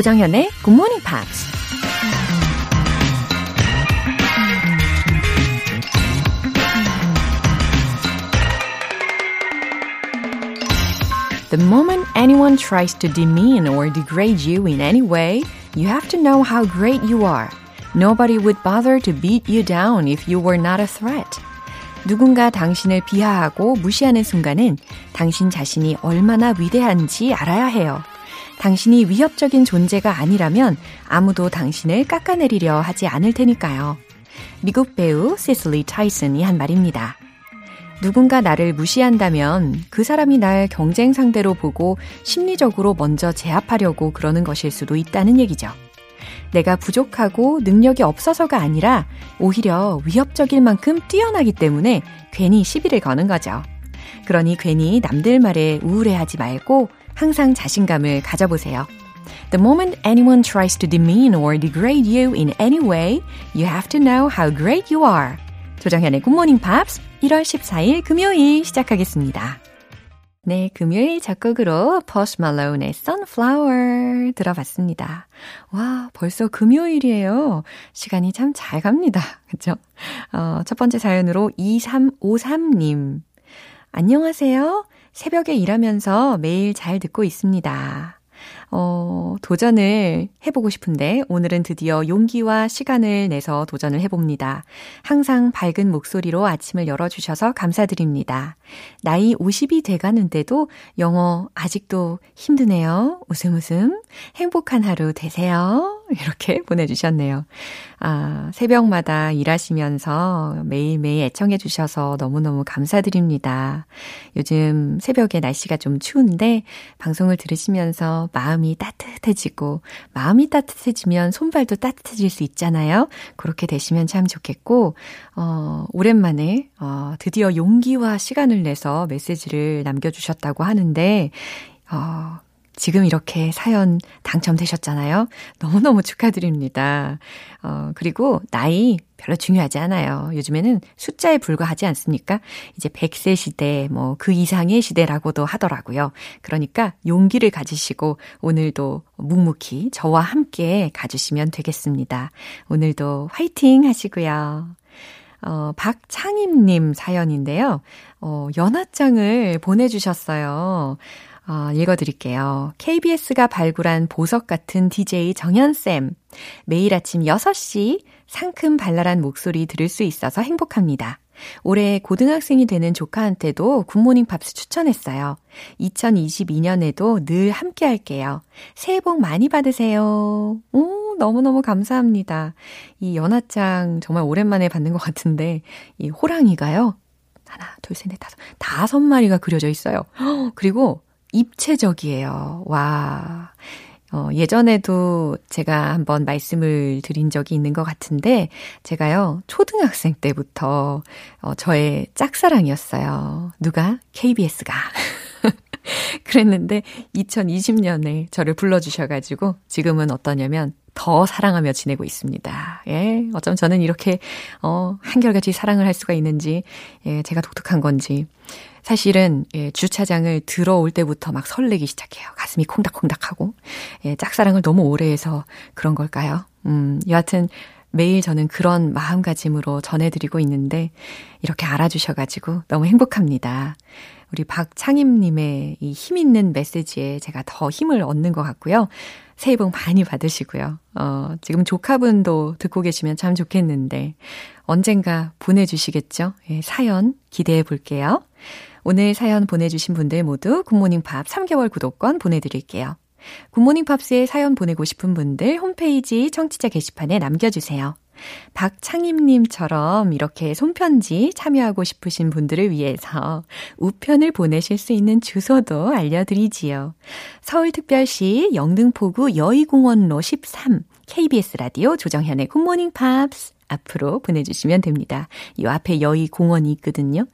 조정현의 Good Morning Pops. The moment anyone tries to demean or degrade you in any way, you have to know how great you are. Nobody would bother to beat you down if you were not a threat. 누군가 당신을 비하하고 무시하는 순간은 당신 자신이 얼마나 위대한지 알아야 해요. 당신이 위협적인 존재가 아니라면 아무도 당신을 깎아내리려 하지 않을 테니까요. 미국 배우 세슬리 타이슨이 한 말입니다. 누군가 나를 무시한다면 그 사람이 날 경쟁 상대로 보고 심리적으로 먼저 제압하려고 그러는 것일 수도 있다는 얘기죠. 내가 부족하고 능력이 없어서가 아니라 오히려 위협적일 만큼 뛰어나기 때문에 괜히 시비를 거는 거죠. 그러니 괜히 남들 말에 우울해하지 말고 항상 자신감을 가져보세요. The moment anyone tries to demean or degrade you in any way, you have to know how great you are. 조정현의 Morning Pops 1월 14일 금요일 시작하겠습니다. 네, 금요일 작곡으로 Post Malone의 Sunflower 들어봤습니다. 와, 벌써 금요일이에요. 시간이 참 잘 갑니다. 그쵸? 어, 첫 번째 사연으로 2353님. 안녕하세요. 새벽에 일하면서 매일 잘 듣고 있습니다. 어, 도전을 해보고 싶은데 오늘은 드디어 용기와 시간을 내서 도전을 해봅니다. 항상 밝은 목소리로 아침을 열어주셔서 감사드립니다. 나이 50이 돼가는데도 영어 아직도 힘드네요. 웃음 웃음. 행복한 하루 되세요. 이렇게 보내주셨네요. 아, 새벽마다 일하시면서 매일매일 애청해주셔서 너무너무 감사드립니다. 요즘 새벽에 날씨가 좀 추운데 방송을 들으시면서 마음이 따뜻해지고 마음이 따뜻해지면 손발도 따뜻해질 수 있잖아요. 그렇게 되시면 참 좋겠고, 어, 오랜만에, 어, 드디어 용기와 시간을 내서 메시지를 남겨주셨다고 하는데, 어, 지금 이렇게 사연 당첨되셨잖아요. 너무너무 축하드립니다. 어, 그리고 나이 별로 중요하지 않아요. 요즘에는 숫자에 불과하지 않습니까? 이제 100세 시대, 뭐 그 이상의 시대라고도 하더라고요. 그러니까 용기를 가지시고 오늘도 묵묵히 저와 함께 가주시면 되겠습니다. 오늘도 화이팅 하시고요. 어, 박창임님 사연인데요. 어, 연하장을 보내주셨어요. 어, 읽어드릴게요. KBS가 발굴한 보석 같은 DJ 정현쌤. 매일 아침 6시 상큼 발랄한 목소리 들을 수 있어서 행복합니다. 올해 고등학생이 되는 조카한테도 굿모닝 팝스 추천했어요. 2022년에도 늘 함께 할게요. 새해 복 많이 받으세요. 오, 너무너무 감사합니다. 이 연하장 정말 오랜만에 받는 것 같은데, 이 호랑이가요. 하나, 둘, 셋, 넷, 다섯, 다섯 마리가 그려져 있어요. 그리고 입체적이에요. 와. 어, 예전에도 제가 한번 말씀을 드린 적이 있는 것 같은데, 제가요, 초등학생 때부터, 어, 저의 짝사랑이었어요. 누가? KBS가. 그랬는데, 2020년에 저를 불러주셔가지고, 지금은 어떠냐면, 더 사랑하며 지내고 있습니다. 예, 어쩜 저는 이렇게, 어, 한결같이 사랑을 할 수가 있는지, 예, 제가 독특한 건지. 사실은 예, 주차장을 들어올 때부터 막 설레기 시작해요. 가슴이 콩닥콩닥하고 예, 짝사랑을 너무 오래 해서 그런 걸까요? 음, 여하튼 매일 저는 그런 마음가짐으로 전해드리고 있는데 이렇게 알아주셔가지고 너무 행복합니다. 우리 박창임님의 이 힘 있는 메시지에 제가 더 힘을 얻는 것 같고요. 새해 복 많이 받으시고요. 어, 지금 조카분도 듣고 계시면 참 좋겠는데 언젠가 보내주시겠죠? 예, 사연 기대해 볼게요. 오늘 사연 보내주신 분들 모두 굿모닝 팝스 3개월 구독권 보내드릴게요. 굿모닝 팝스에 사연 보내고 싶은 분들 홈페이지 청취자 게시판에 남겨주세요. 박창임님처럼 이렇게 손편지 참여하고 싶으신 분들을 위해서 우편을 보내실 수 있는 주소도 알려드리지요. 서울특별시 영등포구 여의공원로 13 KBS 라디오 조정현의 굿모닝 팝스 앞으로 보내주시면 됩니다. 이 앞에 여의 공원이 있거든요.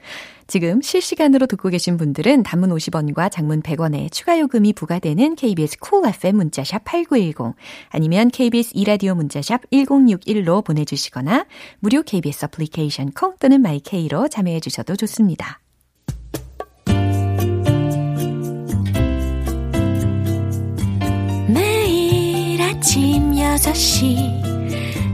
지금 실시간으로 듣고 계신 분들은 단문 50원과 장문 100원의 추가 요금이 부과되는 KBS Cool FM 문자샵 8910 아니면 KBS 2라디오 문자샵 1061로 보내주시거나 무료 KBS 애플리케이션 콩 또는 마이케이로 참여해 주셔도 좋습니다. 매일 아침 6시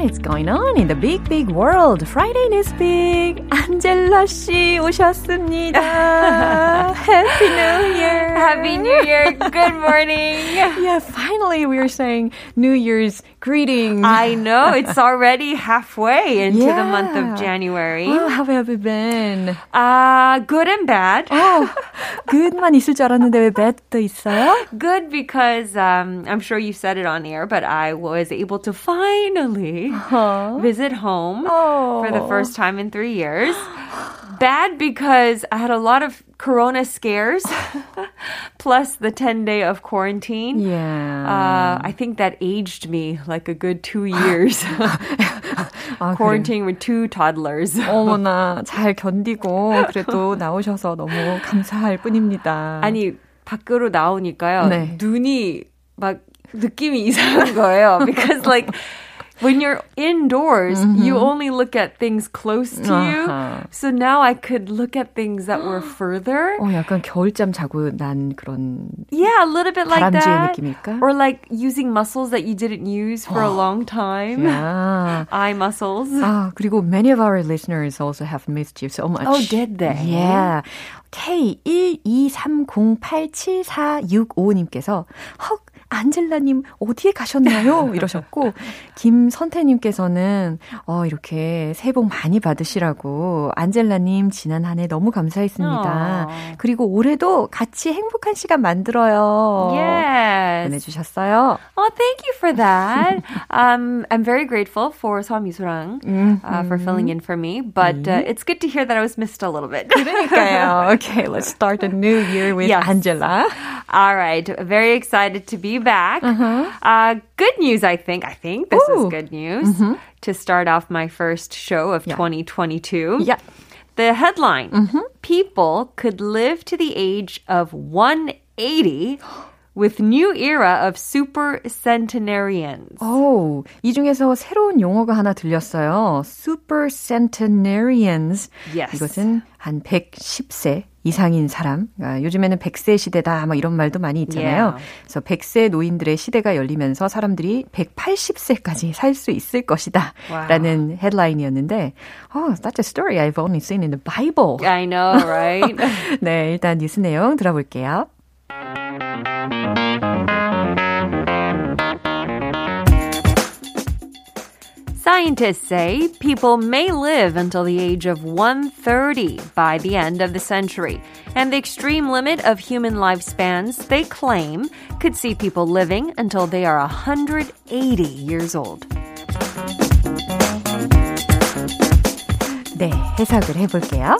What is going on in the big, big world? Friday is big. 안젤라 씨 오셨습니다. Happy New Year. Happy New Year. Good morning. Yeah, finally we are saying New Year's greetings. I know it's already halfway into the month Yeah. of January. Oh, how have you been? Uh, good and bad. Oh, good만 있을 줄 알았는데 왜 bad도 있어요? Good because um, I'm sure you said it on air, but I was able to finally visit home Oh. for the first time in three years. Bad because I had a lot of corona scares, plus the 10 day of quarantine. Yeah. Uh, I think that aged me like a good two years. 아, Quarantine with two toddlers. 그래. 어머나 잘 견디고 그래도 나오셔서 너무 감사할 뿐입니다. 아니 밖으로 나오니까요. 네. 눈이 막 느낌이 이상한 거예요. Because like when you're indoors, you only look at things close to you. 아하. So now I could look at things that were further. 어, 약간 겨울잠 자고 난 그런 Yeah, a little bit like 다람쥐의 that. 느낌일까? Or like using muscles that you didn't use for a long time. 야. Eye muscles. 아, 그리고 many of our listeners also have missed you so much. Oh, did they? Yeah. K123087465님께서 헉 안젤라님 어디에 가셨나요? 이러셨고 김선태님께서는 어 이렇게 새해 복 많이 받으시라고 안젤라님 지난 한 해 너무 감사했습니다. 어. 그리고 올해도 같이 행복한 시간 만들어요. Yes. 보내주셨어요. Oh, thank you for that. um, I'm very grateful for 서미수랑 uh, for filling in for me, but uh, it's good to hear that I was missed a little bit. 그러니까요. Okay, let's start the new year with Yes. Angela. All right, very excited to be back. Uh-huh. Uh, good news, I think. I think this Ooh. is good news mm-hmm. to start off my first show of Yeah. 2022. Yeah. The headline: mm-hmm. People could live to the age of 180 with new era of super centenarians. 오, 이 중에서 새로운 용어가 하나 들렸어요. Super centenarians. Yes. 이것은 한 110세 이상인 사람. 아, 요즘에는 100세 시대다, 막 이런 말도 많이 있잖아요. Yeah. 그래서 100세 노인들의 시대가 열리면서 사람들이 180세까지 살 수 있을 것이다. Wow. 라는 헤드라인이었는데, oh, that's a story I've only seen in the Bible. I know, right? 네, 일단 뉴스 내용 들어볼게요. Scientists say people may live until the age of 130 by the end of the century. And the extreme limit of human lifespans, they claim, could see people living until they are 180 years old. 네, 해석을 해볼게요.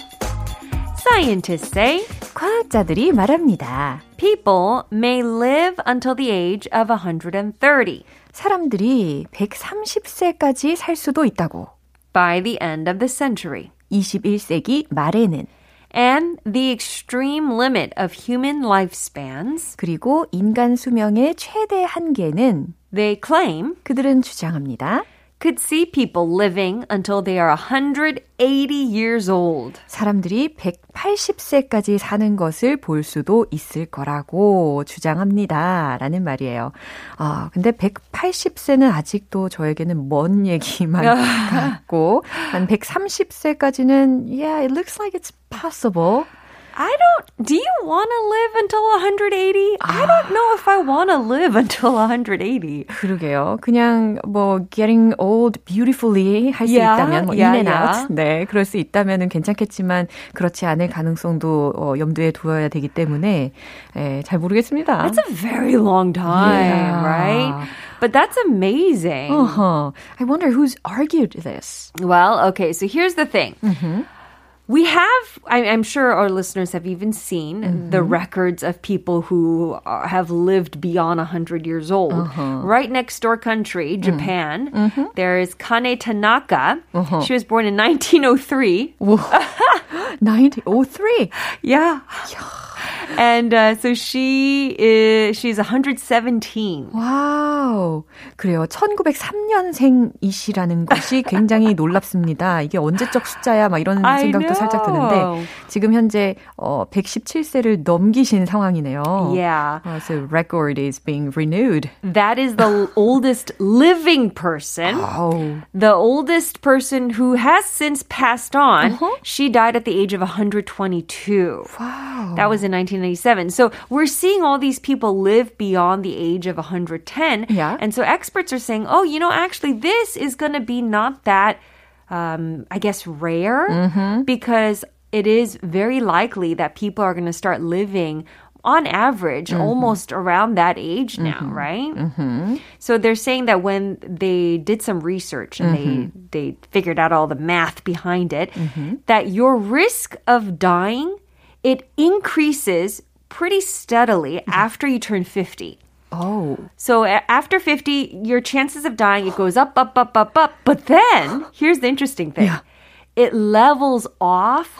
Scientists say 과학자들이 말합니다. people may live until the age of 130 사람들이 130세까지 살 수도 있다고. by the end of the century. 21세기 말에는 And the extreme limit of human lifespans, 그리고 인간 수명의 최대 한계는 they claim, 그들은 주장합니다. Could see people living until they are 180 years old. 사람들이 180세까지 사는 것을 볼 수도 있을 거라고 주장합니다. 라는 말이에요. 아, 근데 180세는 아직도 저에게는 먼 얘기만 같고, 한 130세까지는, yeah, it looks like it's possible. I don't. Do you want to live until 180? I don't know if I want to live until 180. 그러게요. 그냥 뭐 getting old beautifully 할 수 Yeah, 있다면 뭐 yeah, in and yeah. out. 네, 그럴 수 있다면은 괜찮겠지만 그렇지 않을 가능성도 어, 염두에 두어야 되기 때문에 예, 잘 모르겠습니다. That's a very long time, Yeah. right? But that's amazing. uh-huh. I wonder who's argued this. Well, okay, so here's the thing. We have, I, am sure our listeners have even seen mm-hmm. the records of people who are, have lived beyond 100 years old. Uh-huh. Right next door country, mm. Japan, mm-hmm. there is Kane Tanaka. Uh-huh. She was born in 1903. 1903? yeah. and uh, so she is she's 117. 와우. 그래요. 1903년생이시라는 것이 굉장히 놀랍습니다. 이게 언제적 숫자야? 막 이런 생각도 살짝 드는데 지금 현재 어 117세를 넘기신 상황이네요. Yeah. Uh, so record is being renewed. That is the oldest living person. Oh. The oldest person who has since passed on. Uh-huh. She died at the age of 122. Wow. That was in 1997. So we're seeing all these people live beyond the age of 110. Yeah. And so experts are saying, oh, you know, actually, this is going to be not that, um, I guess, rare mm-hmm. because it is very likely that people are going to start living on average mm-hmm. almost around that age now, mm-hmm. right? Mm-hmm. So they're saying that when they did some research and they Mm-hmm. they figured out all the math behind it, Mm-hmm. that your risk of dying it increases pretty steadily mm-hmm. after you turn 50. Oh. So after 50, your chances of dying, it goes up, up, up, up, up. But then, here's the interesting thing. Yeah. It levels off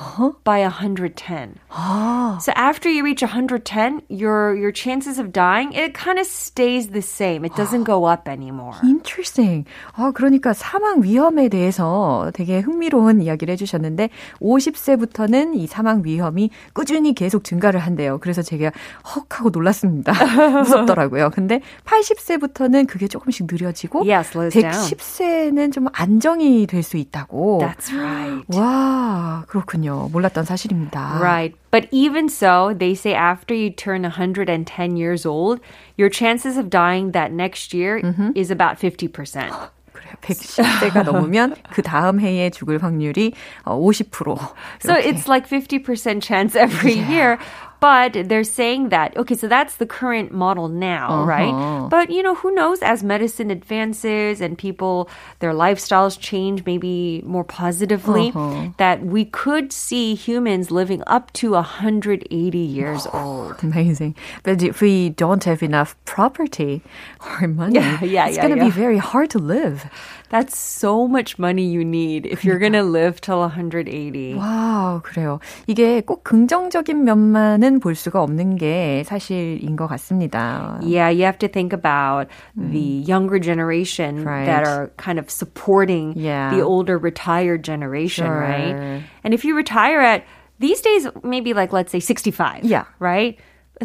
by 110. 아. So after you reach 110, your your chances of dying, it kind of stays the same. It doesn't go up anymore. Interesting. 아, 그러니까 사망 위험에 대해서 되게 흥미로운 이야기를 해 주셨는데, 50세부터는 이 사망 위험이 꾸준히 계속 증가를 한대요. 그래서 제가 헉 하고 놀랐습니다. 무섭더라고요. 근데 80세부터는 그게 조금씩 느려지고, down. 110세는 좀 안정이 될 수 있다고. That's right. 와, 그렇군요. 몰랐던 사실입니다. Right. But even so, they say after you turn 110 years old, your chances of dying that next year is about 50%. 그래요. 110세가 넘으면 그 다음 해에 죽을 확률이 50%. So it's like 50% chance every year. but they're saying that, okay, so that's the current model now, Uh-huh. right? But, you know, who knows, as medicine advances and people, their lifestyles change maybe more positively, Uh-huh. that we could see humans living up to 180 years old. Amazing. But if we don't have enough property or money, Yeah, yeah, it's yeah, going to be very hard to live. That's so much money you need if you're going to live till 180. 와, 그래요. 이게 꼭 긍정적인 면만은 볼 수가 없는 게 사실인 것 같습니다. Yeah, you have to think about the younger generation Mm. Right. that are kind of supporting Yeah. the older retired generation, Sure. right? And if you retire at these days, maybe like let's say 65, Yeah. right?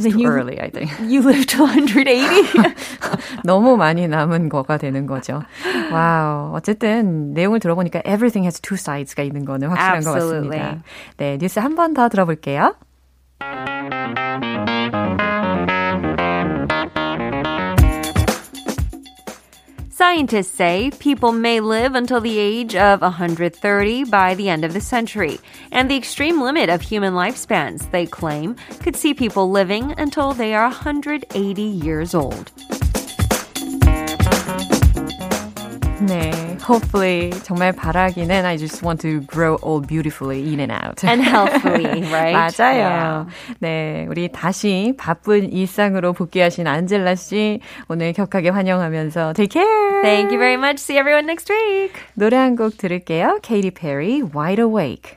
Too you, early, I think. you live to 180. 너무 많이 남은 거가 되는 거죠. 와우. 어쨌든 내용을 들어보니까 everything has two sides가 있는 거는 확실한 것 Absolutely. 같습니다. 네, 뉴스 한 번 더 들어볼게요. Scientists say people may live until the age of 130 by the end of the century. And the extreme limit of human lifespans, they claim, could see people living until they are 180 years old. 네, hopefully 정말 바라기는 I just want to grow old beautifully in and out. And healthily, right? 맞아요. 네, 우리 다시 바쁜 일상으로 복귀하신 안젤라 씨 오늘 격하게 환영하면서 take care. Thank you very much. See everyone next week. 노래 한 곡 들을게요. Katy Perry, Wide Awake.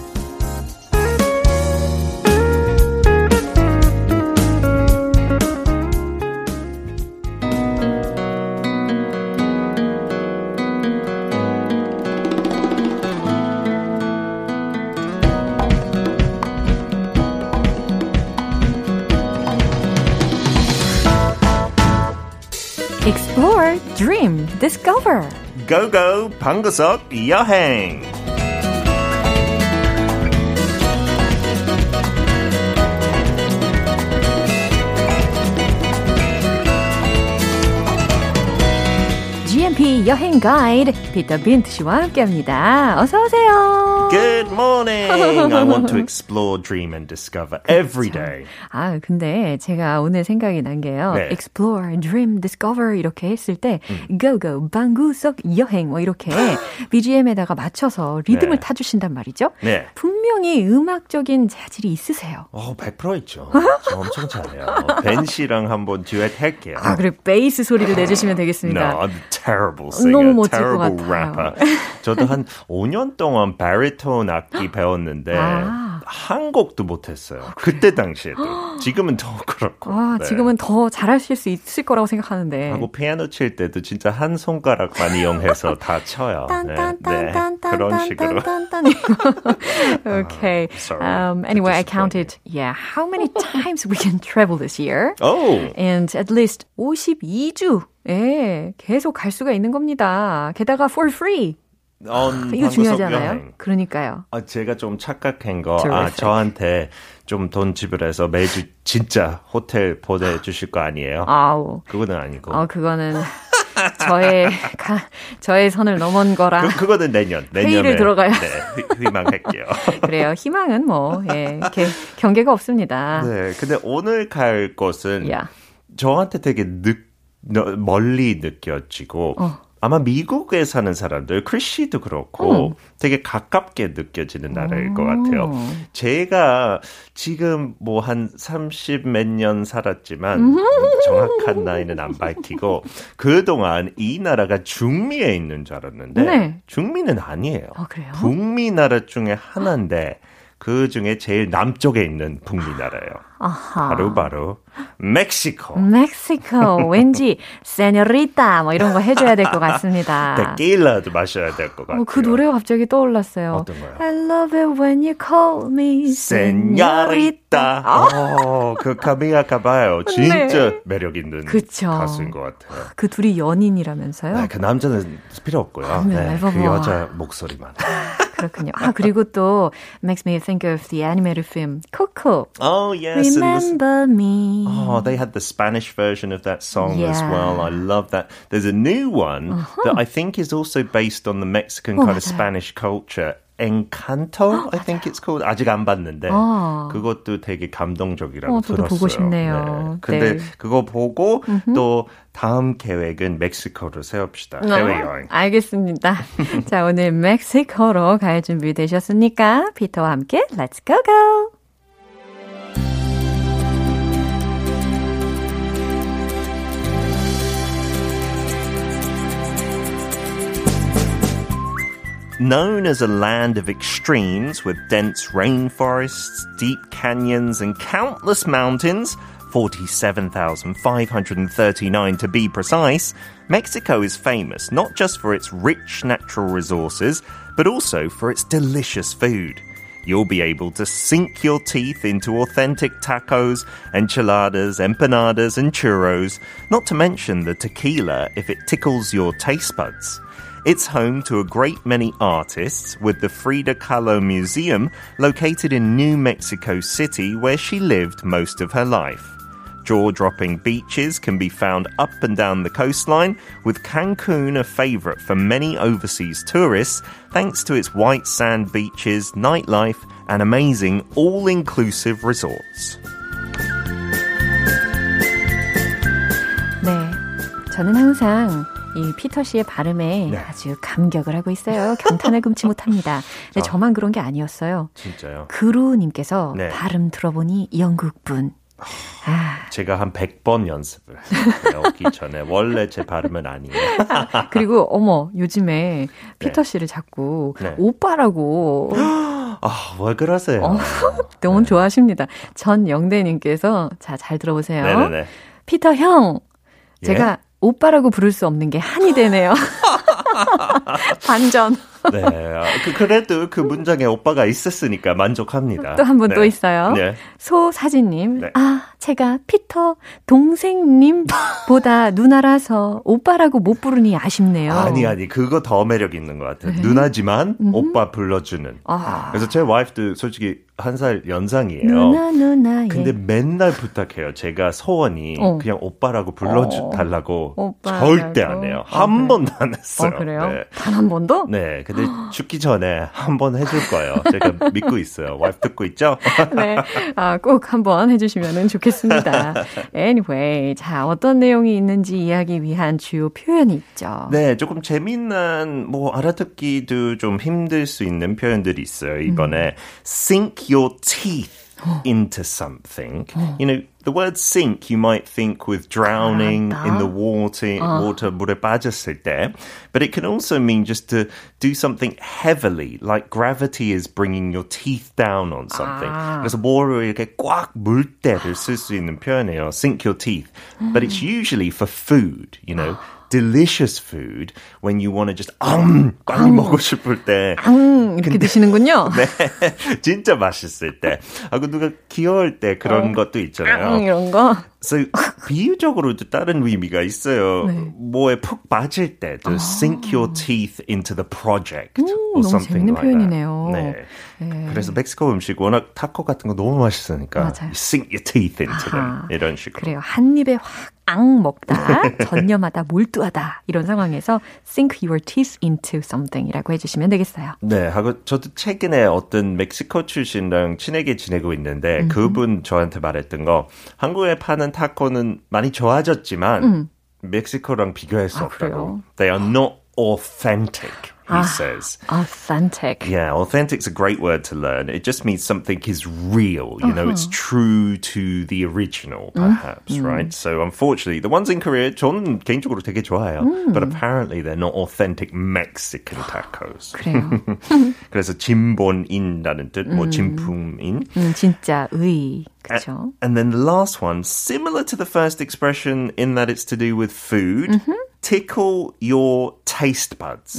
dream, discover. 고고 방구석 여행 VIP 여행 가이드 피터 빈트 씨와 함께합니다. 어서 오세요. Good morning. I want to explore, dream, and discover every day. 아, 근데 제가 오늘 생각이 난 게요. 네. explore, dream, discover 이렇게 했을 때 go go 방구석 여행 뭐 이렇게 BGM에다가 맞춰서 리듬을 네. 타주신단 말이죠. 네. 분명히 음악적인 재질이 있으세요. 어, 100% 있죠. 저 엄청 잘해요. 벤 씨랑 한번 듀엣 할게요. 아, 그리고 베이스 소리를 내주시면 되겠습니다. No, I'm a terrible singer, terrible rapper. 저도 한 5년 동안 바리톤 악기 배웠는데 아. 한 곡도 못했어요. 그때 당시에도. 지금은 더 그렇고. 아, 네. 지금은 더 잘하실 수 있을 거라고 생각하는데. 하고 피아노 칠 때도 진짜 한 손가락만 이용해서 다 쳐요. 네, 네. 그런 식으로. okay. sorry Um, anyway, I counted, yeah, how many times we can travel this year. Oh, And at least 52주. 예, 계속 갈 수가 있는 겁니다. 게다가 for free. On 이거 않아요? 여행. 그러니까요. 아, 제가 좀 착각한 거, 아. 저한테 좀 돈 지불해서 매주 진짜 호텔 보내주실 거 아니에요? 아우. 그거는 아니고. 어, 그거는 저의, 가, 저의 선을 넘은 거라. 그, 그거는 내년, 내년에. 회의를 들어가야. 네, 휘- 희망할게요. 그래요. 희망은 뭐, 예, 이렇게 경계가 없습니다. 네, 근데 오늘 갈 곳은 야. 저한테 되게 느, 너- 멀리 느껴지고, 어. 아마 미국에 사는 사람들, 크리시도 그렇고, 되게 가깝게 느껴지는 나라일 것 같아요. 제가 지금 뭐 한 30 몇 년 살았지만, 정확한 나이는 안 밝히고, 그동안 이 나라가 중미에 있는 줄 알았는데, 네. 중미는 아니에요. 어, 그래요? 북미 나라 중에 하나인데, 그 중에 제일 남쪽에 있는 북미 나라예요. 아하. 바로 바로 멕시코. 멕시코. 왠지, 세뇨리타, 뭐 이런 거 해줘야 될 것 같습니다. 데킬라도 마셔야 될 것 같아요. 어, 그 노래가 갑자기 떠올랐어요. 어떤 거요? I love it when you call me 세냐리타. 어, 그 카미야 카바요. 진짜 네. 매력 있는 그쵸. 가수인 것 같아요. 그 둘이 연인이라면서요? 네, 그 남자는 필요 없고요. 네, 네, 그. 여자 목소리만. 그렇군요. 아, 그리고 또 makes me think of the animated film Coco. Oh yes, and this, Remember me. Oh, they had the Spanish version of that song as Yeah. well. I love that. There's a new one that I think is also based on the Mexican 어, kind of 맞아 culture. Encanto, I think it's called. 아직 안 봤는데 어. 그것도 되게 감동적이라고 어, 저도 들었어요. 보고 싶네요. 네. 근데 네. 그거 보고 또 다음 계획은 멕시코로 세웁시다. 해외 여행. 알겠습니다. 자, 오늘 멕시코로 갈 준비 되셨습니까? 피터와 함께 Let's go go! Known as a land of extremes with dense rainforests, deep canyons, and countless mountains, 47,539 to be precise, Mexico is famous not just for its rich natural resources, but also for its delicious food. You'll be able to sink your teeth into authentic tacos, enchiladas, empanadas, and churros, not to mention the tequila if it tickles your taste buds. It's home to a great many artists, with the Frida Kahlo Museum located in New Mexico City, where she lived most of her life. Jaw dropping beaches can be found up and down the coastline, with Cancun a favorite for many overseas tourists thanks to its white sand beaches, nightlife, and amazing all inclusive resorts. 네. 저는 항상 이 피터 씨의 발음에 네. 아주 감격을 하고 있어요. 경탄을 금치 못합니다. 근데 저만 그런 게 아니었어요. 진짜요? 그루님께서 네. 발음 들어보니 영국분. 아, 제가 한 100번 연습을 오기 전에. 원래 제 발음은 아니에요. 그리고 어머 요즘에 피터 씨를 자꾸 네. 오빠라고 아, 왜 그러세요? 어, 너무 좋아하십니다. 전 영대님께서 자 잘 들어보세요. 네네네. 피터 형, 예? 제가 오빠라고 부를 수 없는 게 한이 되네요. 반전. 네. 아, 그, 그래도 그 문장에 오빠가 있었으니까 만족합니다. 또 한 분또 네. 있어요. 네. 소사진님, 네. 아 제가 피터 동생님보다 누나라서 오빠라고 못 부르니 아쉽네요. 아니 아니 그거 더 매력 있는 것 같아요. 네. 누나지만 오빠 불러주는. 아. 그래서 제 와이프도 솔직히 한 살 연상이에요. 누나 누나. 예. 근데 맨날 부탁해요. 제가 소원이 어. 그냥 오빠라고 불러달라고 오빠라고. 절대 안 해요. 아, 한 그래요? 번도 안 했어요. 어, 그래요? 네. 단한 번도? 네, 근데 죽기 전에 한 번 해줄 거예요. 제가 믿고 있어요. 와이프 듣고 있죠? 네. 아, 꼭 한번 해주시면 좋겠습니다. Anyway, 자, 어떤 내용이 있는지 이해하기 위한 주요 표현이 있죠. 네, 조금 재미난 뭐 알아듣기도 좀 힘들 수 있는 표현들이 있어요. 이번에 sink your teeth into something. You know, the word sink you might think with drowning in the water, water 물에 빠졌을 때, but it can also mean just to do something heavily, like gravity is bringing your teeth down on something. 그래서 뭐를 이렇게 꽉 물 때를 쓸 수 있는 표현이에요. Sink your teeth, but it's usually for food. You know. Delicious food when you want to just um 빨리 먹고 싶을 때 음, 이렇게 드시는군요. 네, 진짜 맛있을 때 하고 누가 귀여울 때 그런 것도 있잖아요. 음, 이런 거. So, 비유적으로도 다른 의미가 있어요. 뭐에 푹 빠질 때 to sink your teeth into the project or 너무 something 재밌는 like. 표현이네요. 네. 네. 그래서 멕시코 음식 워낙 타코 같은 거 너무 맛있으니까 맞아요. you sink your teeth into them. 이런 식으로. 그래요. 한 입에 확앙 먹다, 전념하다, 몰두하다 이런 상황에서 sink your teeth into something이라고 해주시면 되겠어요. 네, 하고 저도 최근에 어떤 멕시코 출신랑 친하게 지내고 있는데 그분 저한테 말했던 거 한국에 파는 타코는 많이 좋아졌지만 멕시코랑 비교할 수 아, 없다고. They are not authentic, he 아, says. authentic. Yeah, authentic's a great word to learn. It just means something is real. You know, it's true to the original, perhaps, right? So unfortunately, the ones in Korea, 저는 개인적으로 되게 좋아해요. But apparently they're not authentic Mexican tacos. 그래요. 그래서 진본인이라는 뜻, 뭐 진품인. 음, 진짜 의. 그렇죠. And then the last one, similar to the first expression in that it's to do with food, tickle your taste buds.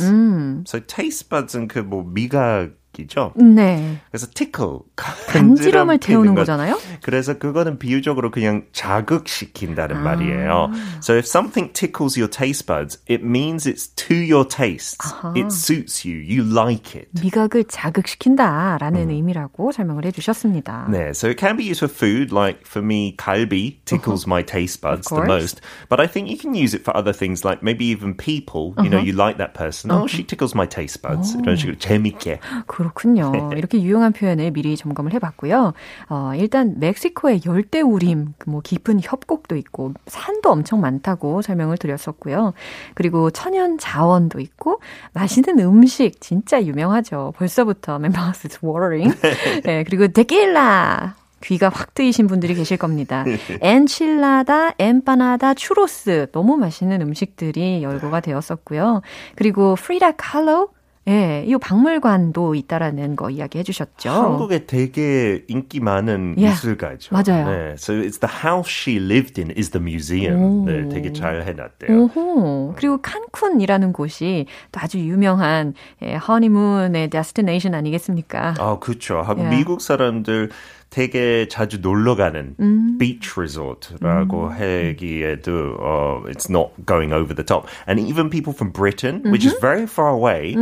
So taste buds은 그 뭐 미각 이죠. 네. 그래서 tickle 간지럼을 태우는 거잖아요. 그래서 그거는 비유적으로 그냥 자극시킨다는 말이에요. So if something tickles your taste buds, it means it's to your tastes. It suits you. You like it. 미각을 자극시킨다라는 의미라고 설명을 해주셨습니다. 네, so it can be used for food, like for me, kalbi tickles my taste buds the course. most. But I think you can use it for other things, like maybe even people. You know, you like that person. Oh, she tickles my taste buds. 이런 식으로 재밌게. 그 렇군요. 이렇게 유용한 표현을 미리 점검을 해봤고요. 어, 일단 멕시코의 열대우림, 뭐 깊은 협곡도 있고 산도 엄청 많다고 설명을 드렸었고요. 그리고 천연 자원도 있고 맛있는 음식 진짜 유명하죠. 벌써부터 my mouth is watering. 네, 그리고 데킬라. 귀가 확 뜨이신 분들이 계실 겁니다. 엔칠라다, 엠파나다, 추로스 너무 맛있는 음식들이 열거가 되었었고요. 그리고 프리다 칼로 예, 이 박물관도 있다라는 거 이야기해 주셨죠. 한국에 되게 인기 많은 예, 미술가죠. 맞아요. 네, so it's the house she lived in is the museum. 네, 되게 잘 해놨대요. 오호. 그리고 칸쿤이라는 곳이 또 아주 유명한 예, 허니문의 데스티네이션 아니겠습니까? 아, 그렇죠. 예. 미국 사람들 되게 자주 놀러 가는 음. beach resort라고 하기에도 uh, it's not going over the top. And even people from Britain, which is very far away,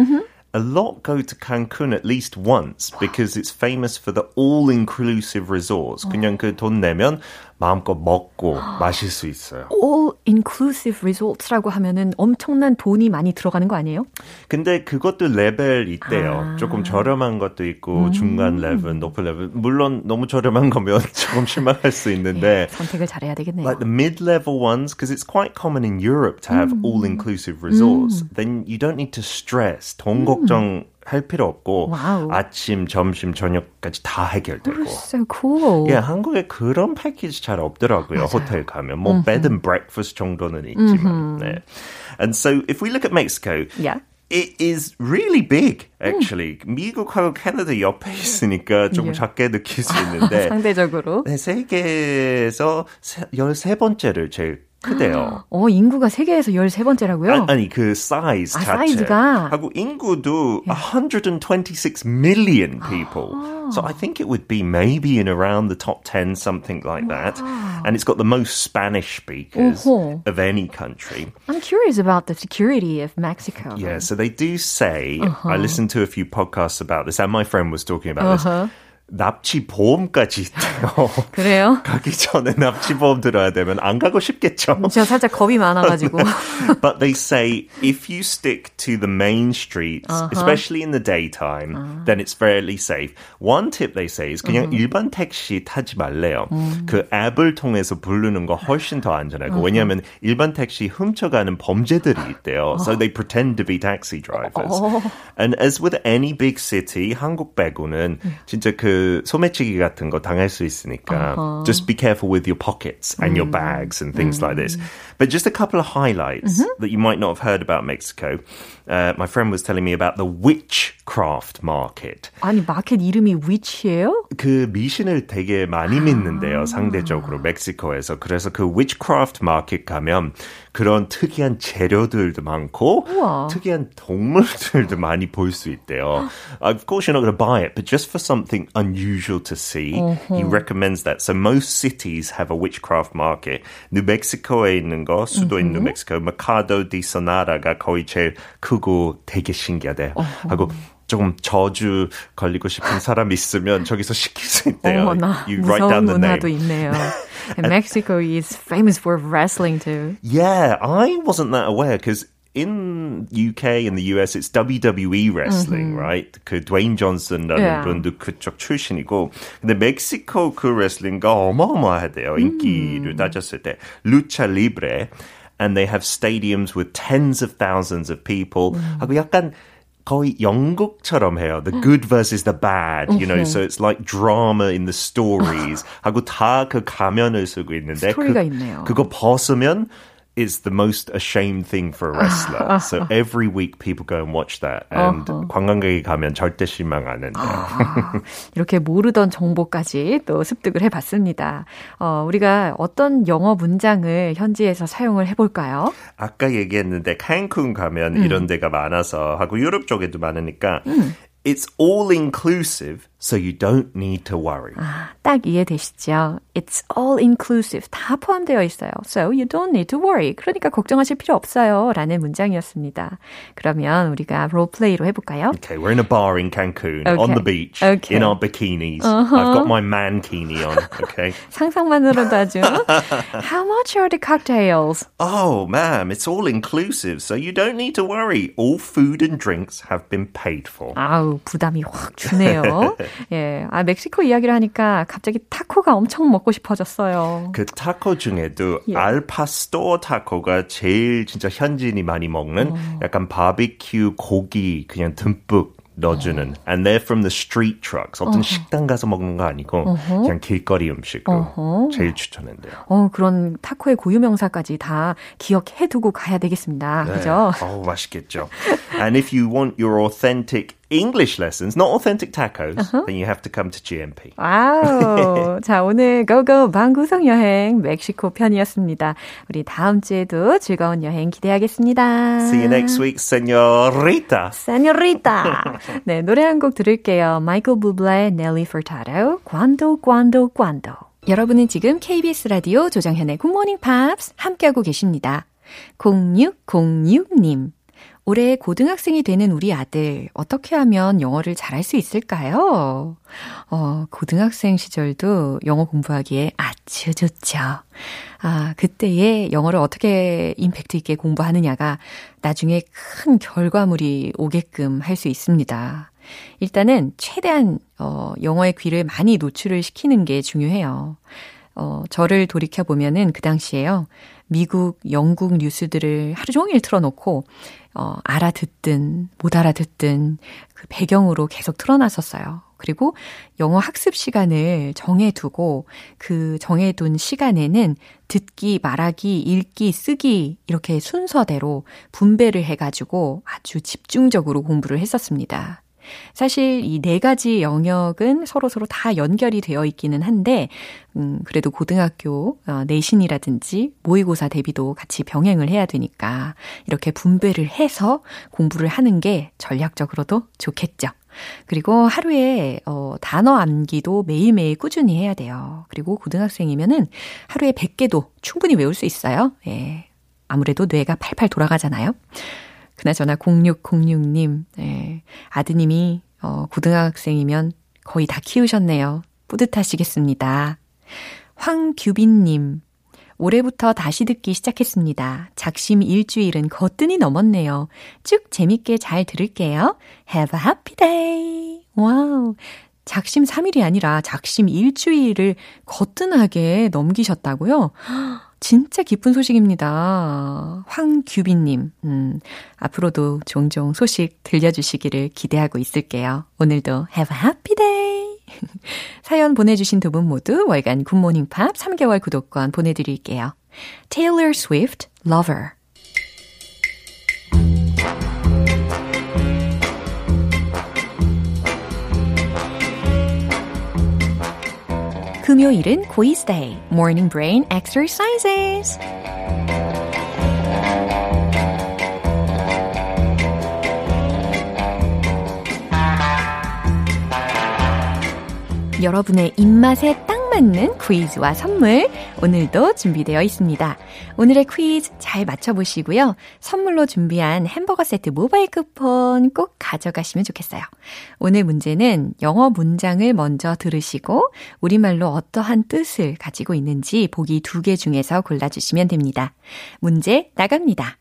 a lot go to Cancun at least once because it's famous for the all-inclusive resorts. 그냥 그 돈 내면 마음껏 먹고 마실 수 있어요. All inclusive resorts라고 하면은 엄청난 돈이 많이 들어가는 거 아니에요? 근데 그것도 레벨 있대요. 조금 저렴한 것도 있고 중간 레벨, 높은 레벨. 물론 너무 저렴한 거면 조금 실망할 수 있는데 선택을 잘해야 되겠네요. like the mid-level ones because it's quite common in Europe to have all-inclusive resorts. Then you don't need to stress. 돈 걱정 할 필요 없고 와우. 아침, 점심, 저녁까지 다 해결되고. So cool. 예, 한국에 그런 패키지 잘 없더라고요. 호텔 가면 뭐 bed and breakfast 정도는 있지만. 네. And so if we look at Mexico, Yeah. It is really big, actually. 미국하고 캐나다 옆에 있으니까 조금 예. 작게 느낄 수 있는데 상대적으로. 네, 세계에서 세, 13번째를 제일 크대요. 어, 인구가 세계에서 13번째라고요? 아, 니 그 사이즈 아, 자체. 사이즈가? 하고 인구도 126 million people. So I think it would be maybe in around the top 10, something like that. And it's got the most Spanish speakers Uh-huh. of any country. I'm curious about the security of Mexico. Yeah, so they do say, Uh-huh. I listened to a few podcasts about this, and my friend was talking about this. 납치 보험까지 있대요. 그래요? 가기 전에 납치 보험 들어야 되면 안 가고 싶겠죠. 제가 살짝 겁이 많아가지고. but they say if you stick to the main streets, Uh-huh. especially in the daytime, Uh. then it's fairly safe. One tip they say is Uh-huh. 그냥 일반 택시 타지 말래요. 음. 그 앱을 통해서 부르는 거 훨씬 더 안전하고 Uh-huh. 왜냐하면 일반 택시 훔쳐가는 범죄들이 있대요. So they pretend to be taxi drivers. Oh. And as with any big city, 한국 빼고는 진짜 그 소매치기 같은 거 당할 수 있으니까 Uh-huh. just be careful with your pockets and your Mm. bags and things like this. But just a couple of highlights Mm-hmm. that you might not have heard about Mexico. Uh, my friend was telling me about the witchcraft market. 아니, 마켓 이름이 위치예요? 그 미신을 되게 많이 아. 믿는데요, 상대적으로 멕시코에서. 그래서 그 witchcraft market 가면 그런 특이한 재료들도 많고 우와. 특이한 동물들도 많이 볼 수 있대요. Of course, you're not going to buy it, but just for something unusual to see, he recommends that. So most cities have a witchcraft market. 뉴멕시코에 있는 거, 수도인 뉴멕시코, Mercado de Sonara가 거의 제일 크고 되게 신기하대. 하고 조금 저주 걸리고 싶은 사람 있으면 저기서 시킬 수 있대요. 어머나, You write down 무서운 the 문화도 name. 있네요. And Mexico is famous for wrestling too. Yeah, I wasn't that aware because in UK and the US it's WWE wrestling, right? 그 드웨인 존슨이라는 Yeah. 분도 그쪽 출신이고 근데 멕시코 그 레슬링가 어마어마하대요. 인기를 따졌을 때 루차 리브레 and they have stadiums with tens of thousands of people. 하고 약간 거의 영국처럼 해요. The good versus the bad, you know. So it's like drama in the stories. 하고 다 그 가면을 쓰고 있는데 스토리가 그, 있네요. 그거 벗으면 is the most ashamed thing for a wrestler. so every week people go and watch that. And 관광객이 가면 절대 실망 안 한다. 이렇게 모르던 정보까지 또 습득을 해봤습니다. 어, 우리가 어떤 영어 문장을 현지에서 사용을 해볼까요? 아까 얘기했는데 칸쿤 가면 이런 데가 많아서 하고 유럽 쪽에도 많으니까 it's all inclusive so you don't need to worry. 아, 딱 이해되시죠? It's all inclusive. 다 포함되어 있어요. So you don't need to worry. 그러니까 걱정하실 필요 없어요. 라는 문장이었습니다. 그러면 우리가 롤플레이로 해볼까요? Okay, we're in a bar in Cancun on Okay. the beach Okay. in our bikinis. I've got my mankini on, okay? 상상만으로도 아주. How much are the cocktails? Oh, ma'am, it's all inclusive, so you don't need to worry. All food and drinks have been paid for. 아우, 부담이 확 주네요. 예. 아, 멕시코 이야기를 하니까 갑자기 타코가 엄청 먹고 싶어졌어요. 그 타코 중에도 예. 알파스토어 타코가 제일 진짜 현지인이 많이 먹는 약간 바비큐 고기 그냥 듬뿍 넣어주는 and they're from the street trucks 어떤 식당 가서 먹는 거 아니고 그냥 길거리 음식으로 제일 추천한대요. 어, 그런 타코의 고유 명사까지 다 기억해 두고 가야 되겠습니다. 네. 그죠? 어, 맛있겠죠. And if you want your authentic English lessons, not authentic tacos, then you have to come to GMP. 와우. 자, 오늘 고고 방구석 여행 멕시코 편이었습니다. 우리 다음 주에도 즐거운 여행 기대하겠습니다. See you next week, señorita. Señorita. 네, 노래 한 곡 들을게요. 마이클 부블레의 넬리 퍼타도, Quando, Quando, Quando. 여러분은 지금 KBS 라디오 조정현의 굿모닝 팝스 함께하고 계십니다. 0606님. 올해 고등학생이 되는 우리 아들, 어떻게 하면 영어를 잘할 수 있을까요? 어, 고등학생 시절도 영어 공부하기에 아주 좋죠. 아, 그때의 영어를 어떻게 임팩트 있게 공부하느냐가 나중에 큰 결과물이 오게끔 할 수 있습니다. 일단은 최대한, 어, 영어의 귀를 많이 노출을 시키는 게 중요해요. 어, 저를 돌이켜보면은 그 당시에요. 미국, 영국 뉴스들을 하루 종일 틀어놓고, 어, 알아듣든, 못 알아듣든, 그 배경으로 계속 틀어놨었어요. 그리고 영어 학습 시간을 정해두고, 그 정해둔 시간에는 듣기, 말하기, 읽기, 쓰기, 이렇게 순서대로 분배를 해가지고 아주 집중적으로 공부를 했었습니다. 사실 이 네 가지 영역은 서로 서로 다 연결이 되어 있기는 한데, 음, 그래도 고등학교 어, 내신이라든지 모의고사 대비도 같이 병행을 해야 되니까 이렇게 분배를 해서 공부를 하는 게 전략적으로도 좋겠죠. 그리고 하루에 어, 단어 암기도 매일매일 꾸준히 해야 돼요. 그리고 고등학생이면은 하루에 100개도 충분히 외울 수 있어요. 예. 아무래도 뇌가 팔팔 돌아가잖아요. 그나저나 0606님, 예. 아드님이 어, 고등학생이면 거의 다 키우셨네요. 뿌듯하시겠습니다. 황규빈님, 올해부터 다시 듣기 시작했습니다. 작심 일주일은 거뜬히 넘었네요. 쭉 재밌게 잘 들을게요. Have a happy day. 와우. 작심 3일이 아니라 작심 일주일을 거뜬하게 넘기셨다고요? 진짜 기쁜 소식입니다. 황규빈님, 음, 앞으로도 종종 소식 들려주시기를 기대하고 있을게요. 오늘도 have a happy day! 사연 보내주신 두 분 모두 월간 굿모닝 팝스 3개월 구독권 보내드릴게요. Taylor Swift, Lover. 금요일은 quiz day, morning brain exercises. 여러분의 입맛에 딱 맞는 퀴즈와 선물 오늘도 준비되어 있습니다. 오늘의 퀴즈 잘 맞춰보시고요. 선물로 준비한 햄버거 세트 모바일 쿠폰 꼭 가져가시면 좋겠어요. 오늘 문제는 영어 문장을 먼저 들으시고 우리말로 어떠한 뜻을 가지고 있는지 보기 두 개 중에서 골라주시면 됩니다. 문제 나갑니다.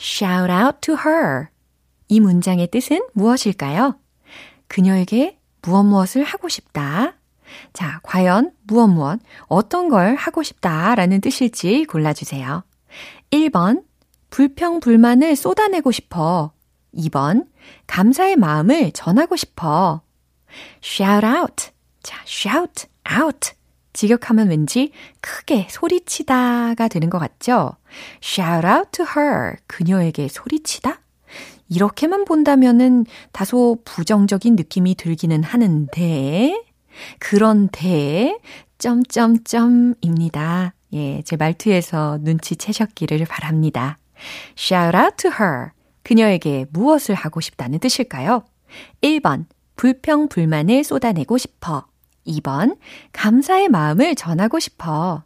Shout out to her. 이 문장의 뜻은 무엇일까요? 그녀에게 무엇 무엇을 하고 싶다. 자, 과연 무엇 무엇, 어떤 걸 하고 싶다 라는 뜻일지 골라주세요. 1번, 불평 불만을 쏟아내고 싶어. 2번, 감사의 마음을 전하고 싶어. shout out. 자, shout out. 직역하면 왠지 크게 소리치다가 되는 것 같죠? shout out to her. 그녀에게 소리치다? 이렇게만 본다면은 다소 부정적인 느낌이 들기는 하는데, 그런 데, 점점점입니다. 예, 제 말투에서 눈치채셨기를 바랍니다. Shout out to her. 그녀에게 무엇을 하고 싶다는 뜻일까요? 1번, 불평, 불만을 쏟아내고 싶어. 2번, 감사의 마음을 전하고 싶어.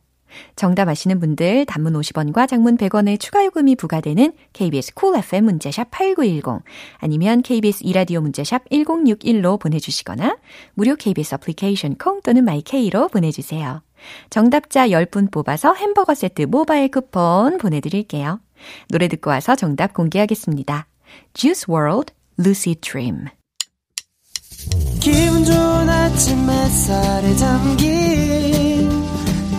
정답 아시는 분들 단문 50원과 장문 100원의 추가 요금이 부과되는 KBS 쿨 cool FM 문자샵 8910 아니면 KBS 2라디오 문자샵 1061로 보내주시거나 무료 KBS 애플리케이션 콩 또는 my K로 보내주세요. 정답자 10분 뽑아서 햄버거 세트 모바일 쿠폰 보내드릴게요. 노래 듣고 와서 정답 공개하겠습니다. Juice WRLD, Lucid Dreams 기분 좋은 아침 햇살에 잠긴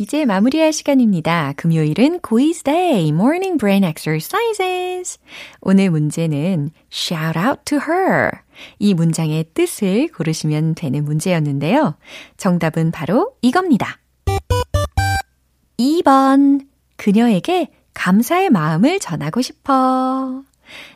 이제 마무리할 시간입니다. 금요일은 quiz day, morning brain exercises. 오늘 문제는 shout out to her. 이 문장의 뜻을 고르시면 되는 문제였는데요. 정답은 바로 이겁니다. 2번. 그녀에게 감사의 마음을 전하고 싶어.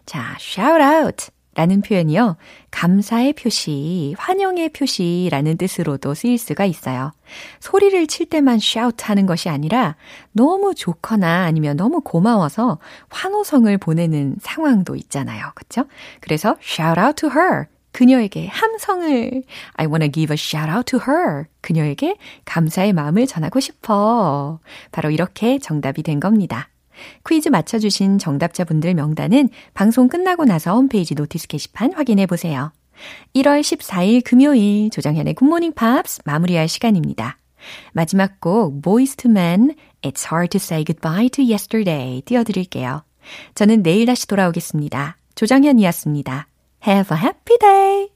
자, shout out. 라는 표현이요. 감사의 표시, 환영의 표시라는 뜻으로도 쓰일 수가 있어요. 소리를 칠 때만 shout 하는 것이 아니라 너무 좋거나 아니면 너무 고마워서 환호성을 보내는 상황도 있잖아요. 그쵸? 그래서 shout out to her. 그녀에게 함성을 I wanna give a shout out to her. 그녀에게 감사의 마음을 전하고 싶어. 바로 이렇게 정답이 된 겁니다. 퀴즈 맞춰주신 정답자분들 명단은 방송 끝나고 나서 홈페이지 notice 게시판 확인해 보세요. 1월 14일 금요일 조정현의 굿모닝 팝스 마무리할 시간입니다. 마지막 곡 Boyz II Men It's Hard to Say Goodbye to Yesterday 띄워드릴게요. 저는 내일 다시 돌아오겠습니다. 조정현이었습니다. Have a happy day!